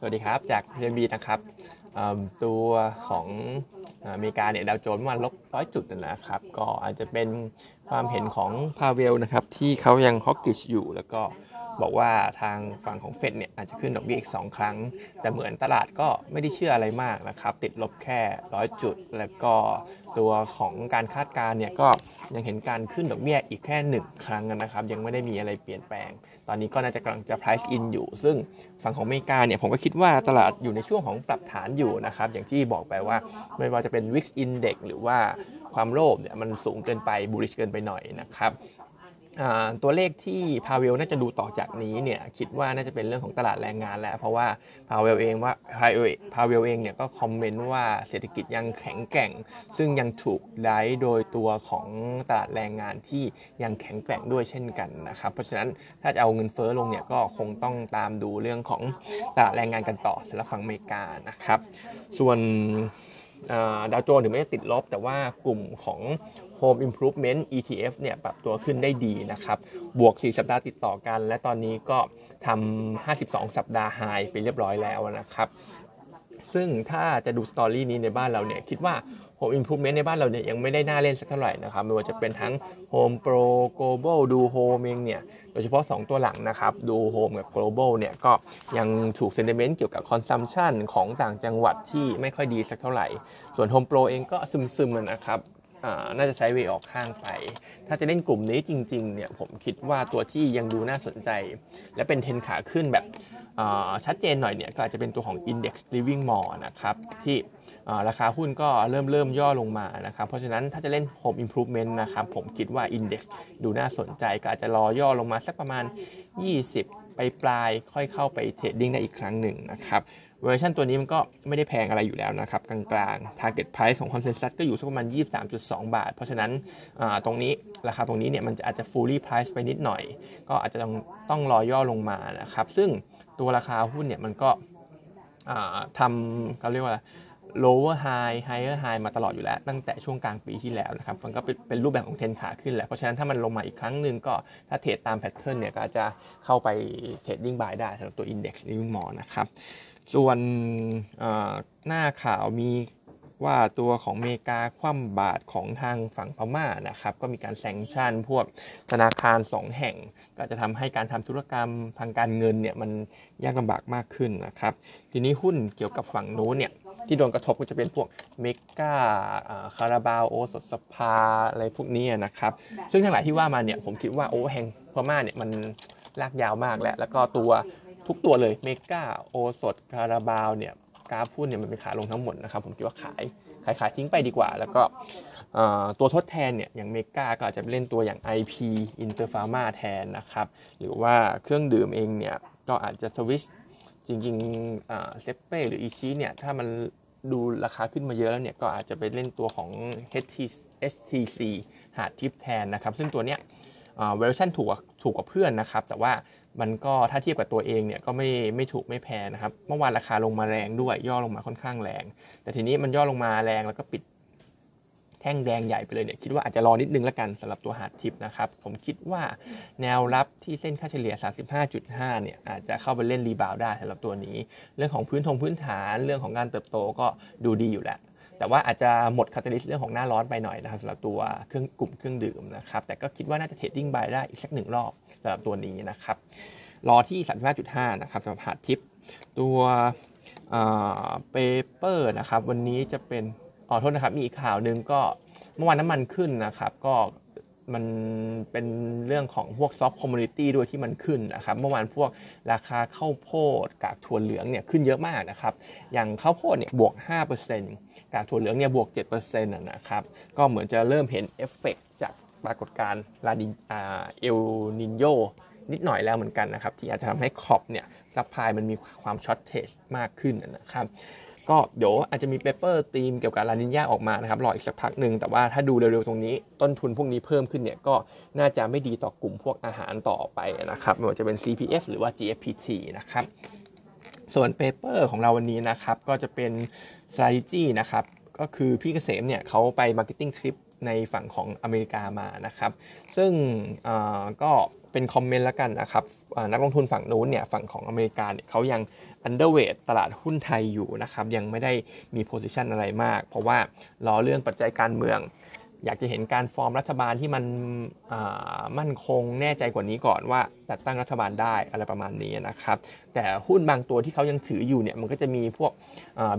สวัสดีครับ จาก PNB นะครับตัวของอเมริกาเนี่ยดาวโจนส์วันลบร้อยจุดนะครับ ก็อาจจะเป็นความเห็นของพาเวลนะครับ ที่เขายังฮอกกิชอยู่แล้วก็ บอกว่าทางฝั่งของเฟดเนี่ยอาจจะขึ้นดอกเบี้ยอีก 2 ครั้ง แต่เหมือนตลาดก็ไม่ได้เชื่ออะไรมากนะครับ ติดลบแค่ร้อยจุด แล้วก็ตัวของการคาดการณ์เนี่ยก็ยังเห็นการขึ้นดอกเบี้ยอีกแค่ 1 ครั้งนะครับ ยังไม่ได้มีอะไรเปลี่ยนแปลง ตอนนี้ก็น่าจะกำลังจะ price in อยู่ ซึ่งฝั่งของอเมริกาเนี่ยผมก็คิดว่าตลาดอยู่ในช่วงของปรับฐานอยู่นะครับอย่างที่บอกไปว่าไม่ว่าจะเป็น Wix Index หรือว่าความโลภเนี่ยมันสูงเกินไป bullish เกินไปหน่อยนะครับ ตัวเลขที่พาเวลน่าจะดูต่อจากนี้เนี่ยคิดว่าน่าจะเป็นเรื่องของตลาดแรงงานแล้วเพราะว่าพาเวลเองว่าพาเวลพาเวลเองเนี่ยก็คอมเมนต์ว่าเศรษฐกิจยังแข็งแกร่ง ซึ่งยังถูกได้โดยตัวของตลาดแรงงานที่ยังแข็งแกร่งด้วยเช่นกันนะครับเพราะฉะนั้นถ้าจะเอาเงินเฟ้อลงเนี่ยก็คงต้องตามดูเรื่องของตลาดแรงงานกันต่อสำหรับฝั่งอเมริกานะครับ ส่วนดาวโจนส์ถึงไม่ได้ติดลบ แต่ว่ากลุ่มของ Home Improvement ETF เนี่ยปรับตัวขึ้นได้ดีนะครับ บวก 4 สัปดาห์ติดต่อกัน และตอนนี้ก็ทำ 52 สัปดาห์ไฮไปเรียบร้อยแล้วนะครับ ซึ่งถ้าจะดูสตอรี่นี้ในบ้านเราเนี่ยคิดว่า Home Improvement ในบ้านเราเนี่ยยังไม่ได้น่าเล่นสักเท่าไหร่นะครับไม่ว่าจะเป็นทั้ง Home Pro Global ดู Home เองเนี่ยโดยเฉพาะ 2 ตัวหลังนะครับ ดู Home กับ Global เนี่ยก็ยังถูกเซนติเมนต์เกี่ยวกับ Consumption ของต่างจังหวัดที่ไม่ค่อยดีสักเท่าไหร่ ส่วน Home Pro เองก็ซึมๆนะครับ น่าจะใช้เวออกข้างไป ถ้าจะเล่นกลุ่มนี้จริงๆเนี่ยผมคิดว่าตัวที่ยังดูน่าสนใจ และเป็นเทนขาขึ้นแบบชัดเจนหน่อยเนี่ยก็อาจจะเป็นตัวของ Index Living Mall นะครับที่ราคาหุ้นก็เริ่มเริ่มย่อลงมานะครับ เพราะฉะนั้นถ้าจะเล่น Home Improvement นะครับ ผมคิดว่า Index ดูน่าสนใจ ก็อาจจะรอย่อลงมาสักประมาณ 20 ไปปลายค่อยเข้าไปเทรดดิ้งได้อีกครั้งหนึ่งนะครับ เวอร์ชันตัวนี้มันก็ไม่ได้แพงอะไรอยู่แล้วนะครับ กลางๆ target price ของ consensus ก็อยู่สักประมาณ 23.2 บาท เพราะฉะนั้นตรงนี้ราคาตรงนี้เนี่ยมันจะอาจจะ fully price ไปนิดหน่อย ก็อาจจะต้องต้องรอย่อลงมานะครับ ซึ่งตัวราคาหุ้นเนี่ยมันก็ทำเขาเรียกว่า lower high higher high มาตลอดอยู่แล้ว ตั้งแต่ช่วงกลางปีที่แล้วนะครับ มันก็เป็นรูปแบบของเทนขาขึ้นแหละ เพราะฉะนั้นถ้ามันลงมาอีกครั้งหนึ่งก็ถ้า trade ตาม pattern เนี่ยก็จะเข้าไป trading buy ได้สำหรับตัว Index Living Mall นะครับ ส่วนหน้าข่าวมีว่าตัวของเมกาคว่ำบาตรของทางฝั่งพม่านะครับ ก็มีการ sanction พวกธนาคาร 2 แห่ง ก็จะทำให้การทำธุรกรรมทางการเงินเนี่ยมันยากลำบากมากขึ้นนะครับ ทีนี้หุ้นเกี่ยวกับฝั่งโน้นเนี่ยที่โดนกระทบก็จะเป็นพวกเมกาคาราบาวโอสดสภาอะไรพวกนี้นะครับ ซึ่งทั้งหลายที่ว่ามาเนี่ยผมคิดว่าโอแห่งพม่าเนี่ยมันลากยาวมากแล้วแล้วก็ตัว ทุกตัวเลยเมกาโอสดคาราบาวเนี่ยกราฟหุ้นเนี่ยมันเป็นขาลงทั้งหมดนะครับผมคิดว่าขายขายขายทิ้งไปดีกว่า แล้วก็ตัวทดแทนเนี่ยอย่างเมกาก็อาจจะเล่นตัวอย่าง IP Inter Pharma แทนนะครับ หรือว่าเครื่องดื่มเองเนี่ยก็อาจจะสวิชจริงๆเซเป้หรืออีชีเนี่ยถ้ามันดูราคาขึ้นมาเยอะแล้วเนี่ยก็อาจจะไปเล่นตัวของ HTC หาดทิปแทนนะครับ ซึ่งตัวเนี้ย เวอร์ชันถูกถูกกว่าเพื่อนนะครับ แต่ว่ามันก็ถ้าเทียบกับตัวเองเนี่ยก็ไม่ไม่ถูกไม่แพงนะครับ เมื่อวานราคาลงมาแรงด้วย ย่อลงมาค่อนข้างแรง แต่ทีนี้มันย่อลงมาแรงแล้วก็ปิดแท่งแดงใหญ่ไปเลยเนี่ยคิดว่าอาจจะรอนิดนึงแล้วกันสำหรับตัวหาดทิพย์นะครับ ผมคิดว่าแนวรับที่เส้นค่าเฉลี่ย 35.5 เนี่ยอาจจะเข้าไปเล่น rebound ได้สำหรับตัวนี้ เรื่องของพื้นทงพื้นฐานเรื่องของการเติบโตก็ดูดีอยู่แล้ว แต่ว่าอาจจะหมด catalyst เรื่องของหน้าร้อนไปหน่อยนะครับสำหรับตัวเครื่องกลุ่มเครื่องดื่มนะครับแต่ก็คิดว่าน่าจะ trading buy ได้อีกสักหนึ่งรอบสำหรับตัวนี้นะครับรอที่ 35.5 นะครับสำหรับหาดทิพย์ตัว paper นะครับวันนี้จะเป็นอ๋อโทษนะครับมีอีกข่าวหนึ่งก็เมื่อวานน้ำมันขึ้นนะครับ ก็ มันเป็นเรื่องของพวก soft commodity ด้วยที่มันขึ้นนะครับเมื่อวานพวกราคาข้าวโพดกากถั่วเหลืองเนี่ยขึ้นเยอะมากนะครับอย่างข้าวโพดเนี่ยบวก 5%กากถั่วเหลืองเนี่ยบวก 7%นะครับก็เหมือนจะเริ่มเห็นเอฟเฟกจากปรากฏการณ์ลานีญาเอลนีโญนิดหน่อยแล้วเหมือนกันนะครับที่อาจจะทำให้ crop เนี่ย supply มันมีความ shortage มากขึ้นนะครับ ก็เดี๋ยวอาจจะมี paper theme เกี่ยวกับลานีญาออกมานะครับรออีกสักพักหนึ่งแต่ว่าถ้าดูเร็วๆตรงนี้ ต้นทุนพวกนี้เพิ่มขึ้นเนี่ยก็น่าจะไม่ดีต่อกลุ่มพวกอาหารต่อไปนะครับไม่ว่าจะเป็น CPF หรือว่า GFPT นะครับส่วน paper ของเราวันนี้นะครับก็จะเป็น strategy นะครับก็คือพี่เกษมเนี่ยเขาไป marketing trip ในฝั่งของอเมริกามานะครับ ซึ่งก็ เป็นคอมเมนต์แล้วกันนะครับนักลงทุนฝั่งนู้นเนี่ยฝั่งของอเมริกาเนี่ยเขายัง underweight ตลาดหุ้นไทยอยู่นะครับยังไม่ได้มีโพสิชันอะไรมาก เพราะว่ารอเรื่องปัจจัยการเมือง อยากจะเห็นการฟอร์มรัฐบาลที่มันมั่นคงแน่ใจกว่านี้ก่อนว่าจัดตั้งรัฐบาลได้อะไรประมาณนี้นะครับแต่หุ้นบางตัวที่เขายังถืออยู่เนี่ยมันก็จะมีพวก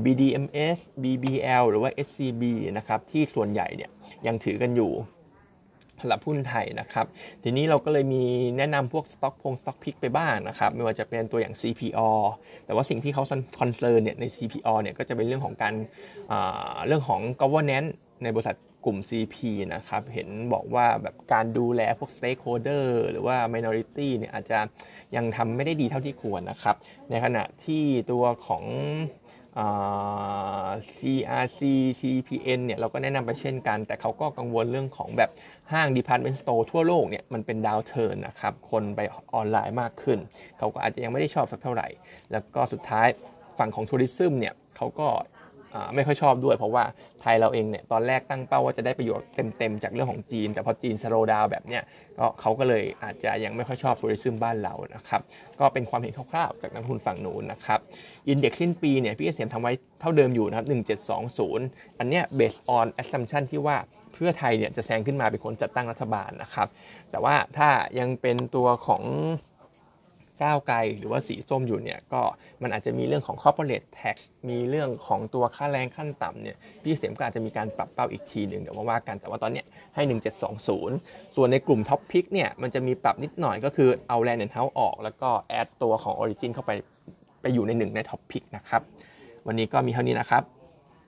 BDMs BBL หรือว่า SCB นะครับที่ส่วนใหญ่เนี่ยยังถือกันอยู่ สำหรับหุ้นไทยนะครับ ทีนี้เราก็เลยมีแนะนำพวกสต็อกพงสต็อกพิกไปบ้างนะครับ ไม่ว่าจะเป็นตัวอย่าง CPO แต่ว่าสิ่งที่เขาคอนเซิร์นเนี่ยใน CPO เนี่ยก็จะเป็นเรื่องของการเรื่องของ governance ในบริษัทกลุ่ม CP นะครับ เห็นบอกว่าแบบการดูแลพวก stakeholder หรือว่า minority เนี่ยอาจจะยังทำไม่ได้ดีเท่าที่ควรนะครับ ในขณะที่ตัวของ CRC CPN เนี่ยเราก็แนะนำไปเช่นกัน แต่เขาก็กังวลเรื่องของแบบห้าง department store ทั่วโลกเนี่ยมันเป็น downturn นะครับ คนไปออนไลน์มากขึ้น เขาก็อาจจะยังไม่ได้ชอบสักเท่าไหร่ แล้วก็สุดท้ายฝั่งของ tourism เนี่ยเขาก็ ไม่ค่อยชอบด้วย เพราะว่าไทยเราเองเนี่ยตอนแรกตั้งเป้าว่าจะได้ประโยชน์เต็มๆจากเรื่องของจีน แต่พอจีน slow down แบบเนี้ยก็เขาก็เลยอาจจะยังไม่ค่อยชอบทัวริซึมบ้านเรานะครับก็เป็นความเห็นคร่าวๆจากนักทุนฝั่งนู้นนะครับอินเด็กซ์สิ้นปีเนี่ยพี่เกษมทำไว้เท่าเดิมอยู่นะครับ1720 อันเนี้ย based on assumption ที่ว่าเพื่อไทยเนี่ยจะแซงขึ้นมาเป็นคนจัดตั้งรัฐบาลนะครับแต่ว่าถ้ายังเป็นตัวของ ก้าวไกลหรือว่าสีส้มอยู่เนี่ยก็มันอาจจะมีเรื่องของ corporate tax มีเรื่องของตัวค่าแรงขั้นต่ำเนี่ยพี่เสียมก็อาจจะมีการปรับเป้าอีกทีหนึ่งเดี๋ยวมาว่ากันแต่ว่าตอนนี้ให้ 1720 ส่วนในกลุ่ม top pick เนี่ยมันจะมีปรับนิดหน่อยก็คือเอาแลนด์เฮาส์ออก แล้วก็ add ตัวของ Origin เข้าไปไปอยู่ในหนึ่งใน top pick นะครับวันนี้ก็มีเท่านี้นะครับ